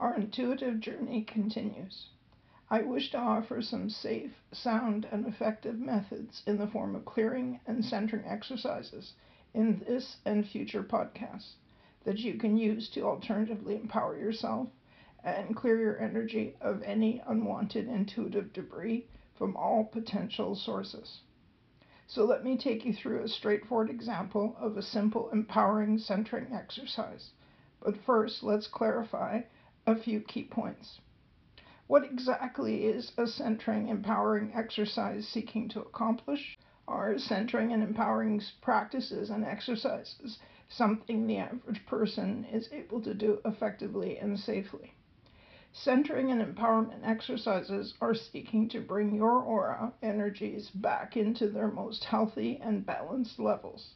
Our intuitive journey continues. I wish to offer some safe, sound, and effective methods in the form of clearing and centering exercises in this and future podcasts that you can use to alternatively empower yourself and clear your energy of any unwanted intuitive debris from all potential sources. So let me take you through a straightforward example of a simple empowering centering exercise. But first, let's clarify a few key points. What exactly is a centering empowering exercise seeking to accomplish? Are centering and empowering practices and exercises something the average person is able to do effectively and safely? Centering and empowerment exercises are seeking to bring your aura energies back into their most healthy and balanced levels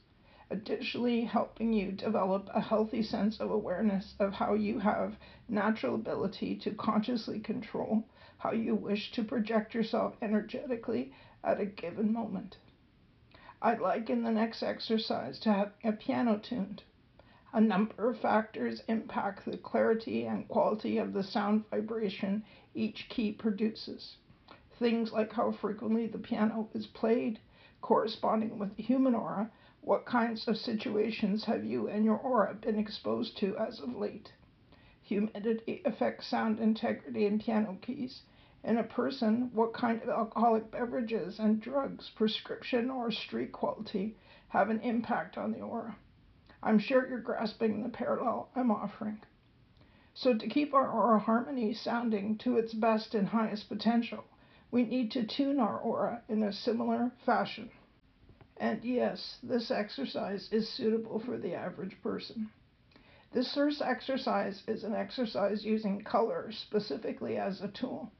additionally helping you develop a healthy sense of awareness of how you have natural ability to consciously control how you wish to project yourself energetically at a given moment. I'd like in the next exercise to have a piano tuned. A number of factors impact the clarity and quality of the sound vibration each key produces. Things like how frequently the piano is played, corresponding with the human aura, what kinds of situations have you and your aura been exposed to as of late? Humidity affects sound integrity in piano keys. In a person, what kind of alcoholic beverages and drugs, prescription or street quality, have an impact on the aura? I'm sure you're grasping the parallel I'm offering. So, to keep our aura harmony sounding to its best and highest potential, we need to tune our aura in a similar fashion. And yes, this exercise is suitable for the average person. This first exercise is an exercise using color specifically as a tool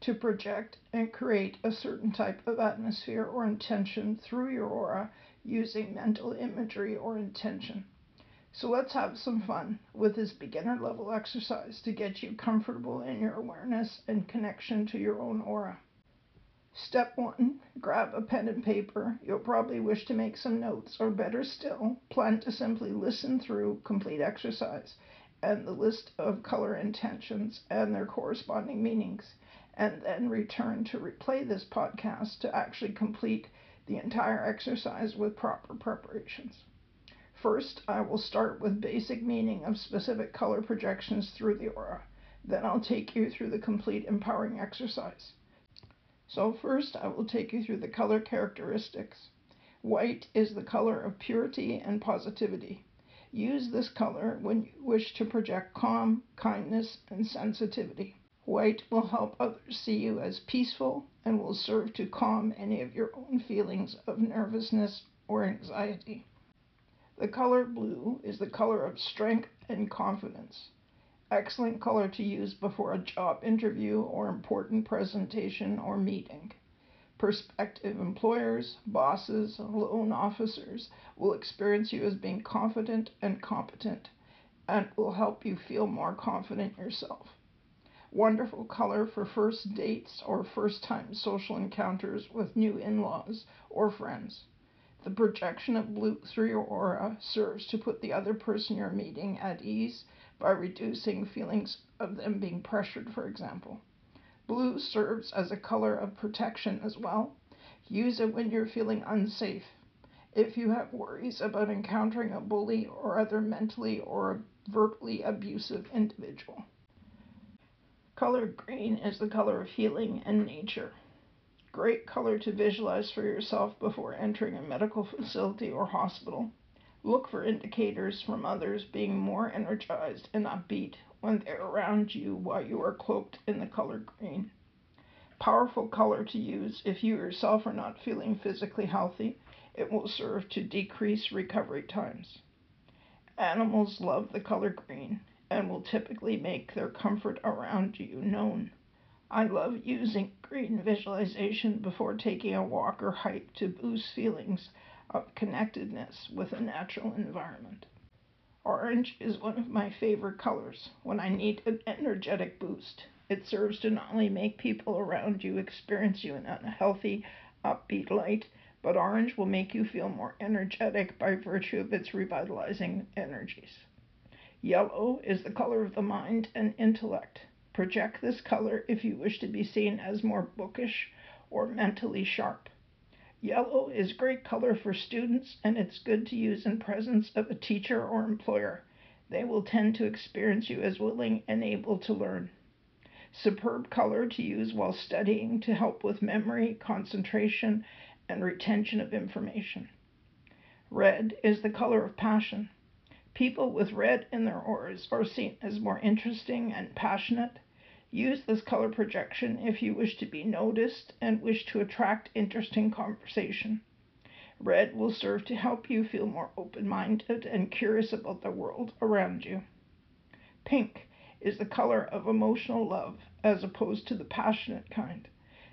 to project and create a certain type of atmosphere or intention through your aura using mental imagery or intention. So let's have some fun with this beginner level exercise to get you comfortable in your awareness and connection to your own aura. Step one, grab a pen and paper. You'll probably wish to make some notes, or better still, plan to simply listen through complete exercise and the list of color intentions and their corresponding meanings, and then return to replay this podcast to actually complete the entire exercise with proper preparations. First, I will start with basic meaning of specific color projections through the aura. Then I'll take you through the complete empowering exercise. So first I will take you through the color characteristics. White is the color of purity and positivity. Use this color when you wish to project calm, kindness, and sensitivity. White will help others see you as peaceful and will serve to calm any of your own feelings of nervousness or anxiety. The color blue is the color of strength and confidence excellent color to use before a job interview or important presentation or meeting. Prospective employers, bosses, loan officers will experience you as being confident and competent and will help you feel more confident yourself. Wonderful color for first dates or first time social encounters with new in laws or friends. The projection of blue through your aura serves to put the other person you're meeting at ease by reducing feelings of them being pressured, for example. Blue serves as a color of protection as well. Use it when you're feeling unsafe. If you have worries about encountering a bully or other mentally or verbally abusive individual. Color green is the color of healing and nature. Great color to visualize for yourself before entering a medical facility or hospital. Look for indicators from others being more energized and upbeat when they're around you while you are cloaked in the color green. Powerful color to use if you yourself are not feeling physically healthy. It will serve to decrease recovery times. Animals love the color green and will typically make their comfort around you known. I love using green visualization before taking a walk or hike to boost feelings of connectedness with a natural environment. Orange is one of my favorite colors when I need an energetic boost. It serves to not only make people around you experience you in a healthy, upbeat light, but orange will make you feel more energetic by virtue of its revitalizing energies. Yellow is the color of the mind and intellect. Project this color if you wish to be seen as more bookish or mentally sharp. Yellow is great color for students and it's good to use in presence of a teacher or employer. They will tend to experience you as willing and able to learn. Superb color to use while studying to help with memory, concentration, and retention of information. Red is the color of passion. People with red in their auras are seen as more interesting and passionate. Use this color projection if you wish to be noticed and wish to attract interesting conversation. Red will serve to help you feel more open minded and curious about the world around you. Pink is the color of emotional love as opposed to the passionate kind.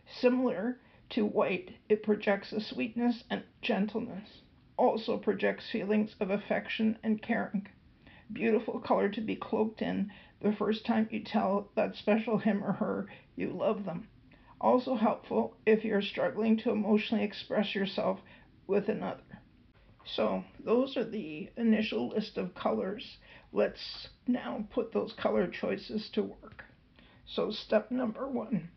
Similar to white, it projects a sweetness and gentleness also projects feelings of affection and caring. Beautiful color to be cloaked in the first time you tell that special him or her you love them. Also helpful if you're struggling to emotionally express yourself with another. So, those are the initial list of colors. Let's now put those color choices to work. So, step number one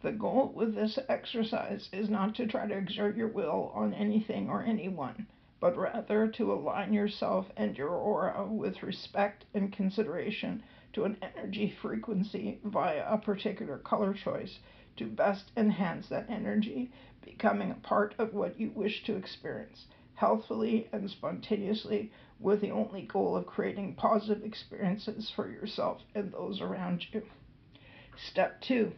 the goal with this exercise is not to try to exert your will on anything or anyone, but rather to align yourself and your aura with respect and consideration to an energy frequency via a particular color choice to best enhance that energy, becoming a part of what you wish to experience healthfully and spontaneously with the only goal of creating positive experiences for yourself and those around you. Step two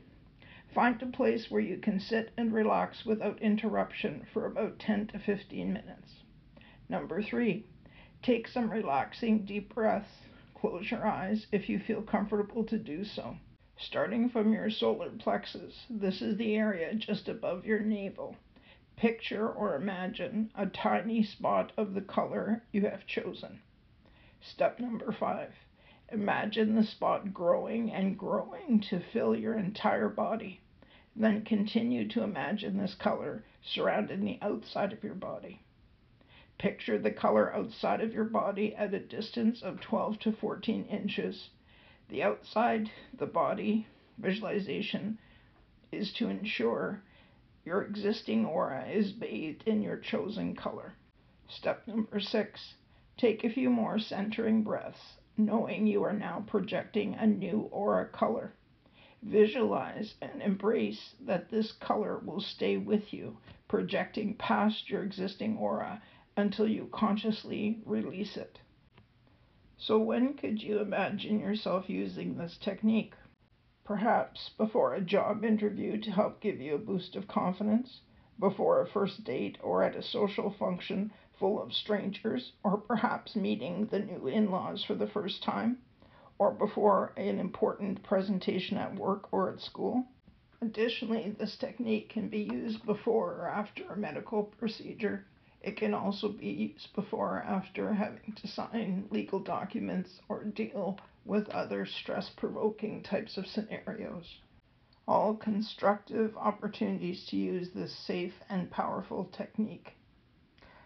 Find a place where you can sit and relax without interruption for about 10 to 15 minutes. Number three, take some relaxing deep breaths. Close your eyes if you feel comfortable to do so. Starting from your solar plexus, this is the area just above your navel. Picture or imagine a tiny spot of the color you have chosen. Step number five Imagine the spot growing and growing to fill your entire body. Then continue to imagine this color surrounding the outside of your body. Picture the color outside of your body at a distance of 12 to 14 inches. The outside the body visualization is to ensure your existing aura is bathed in your chosen color. Step number six take a few more centering breaths knowing you are now projecting a new aura color. Visualize and embrace that this color will stay with you, projecting past your existing aura until you consciously release it. So, when could you imagine yourself using this technique? Perhaps before a job interview to help give you a boost of confidence, before a first date, or at a social function full of strangers, or perhaps meeting the new in laws for the first time, or before an important presentation at work or at school. Additionally, this technique can be used before or after a medical procedure. It can also be used before or after having to sign legal documents or deal with other stress provoking types of scenarios. All constructive opportunities to use this safe and powerful technique.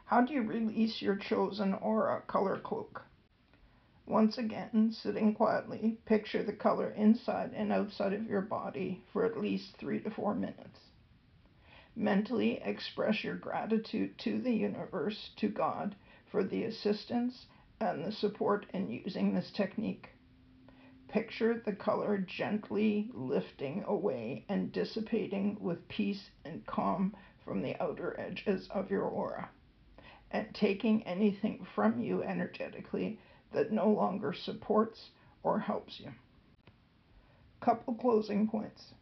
How do you release your chosen aura color cloak? Once again, sitting quietly, picture the color inside and outside of your body for at least three to four minutes. Mentally express your gratitude to the universe, to God, for the assistance and the support in using this technique. Picture the color gently lifting away and dissipating with peace and calm from the outer edges of your aura and taking anything from you energetically that no longer supports or helps you. Couple closing points.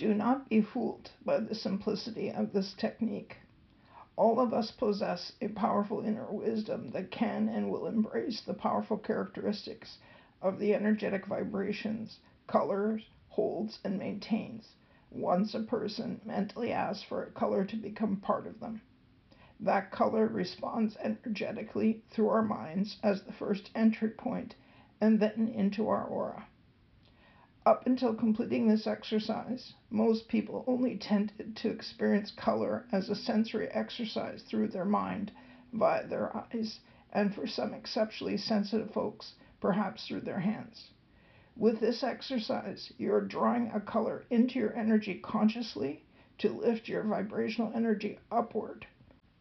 Do not be fooled by the simplicity of this technique. All of us possess a powerful inner wisdom that can and will embrace the powerful characteristics of the energetic vibrations, colors, holds, and maintains once a person mentally asks for a color to become part of them. That color responds energetically through our minds as the first entry point and then into our aura. Up until completing this exercise, most people only tended to experience color as a sensory exercise through their mind via their eyes, and for some exceptionally sensitive folks, perhaps through their hands. With this exercise, you're drawing a color into your energy consciously to lift your vibrational energy upward,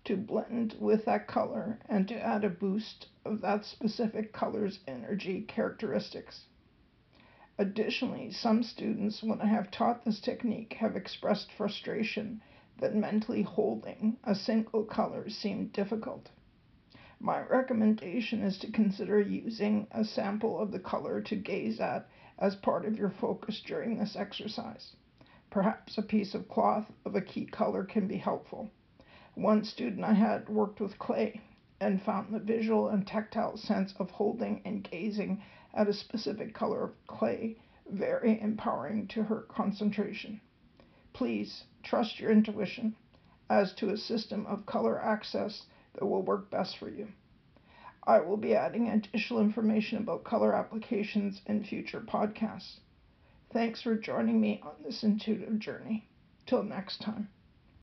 to blend with that color, and to add a boost of that specific color's energy characteristics. Additionally, some students, when I have taught this technique, have expressed frustration that mentally holding a single color seemed difficult. My recommendation is to consider using a sample of the color to gaze at as part of your focus during this exercise. Perhaps a piece of cloth of a key color can be helpful. One student I had worked with clay and found the visual and tactile sense of holding and gazing at a specific color of clay very empowering to her concentration. Please trust your intuition as to a system of color access that will work best for you. I will be adding additional information about color applications in future podcasts. Thanks for joining me on this intuitive journey. Till next time.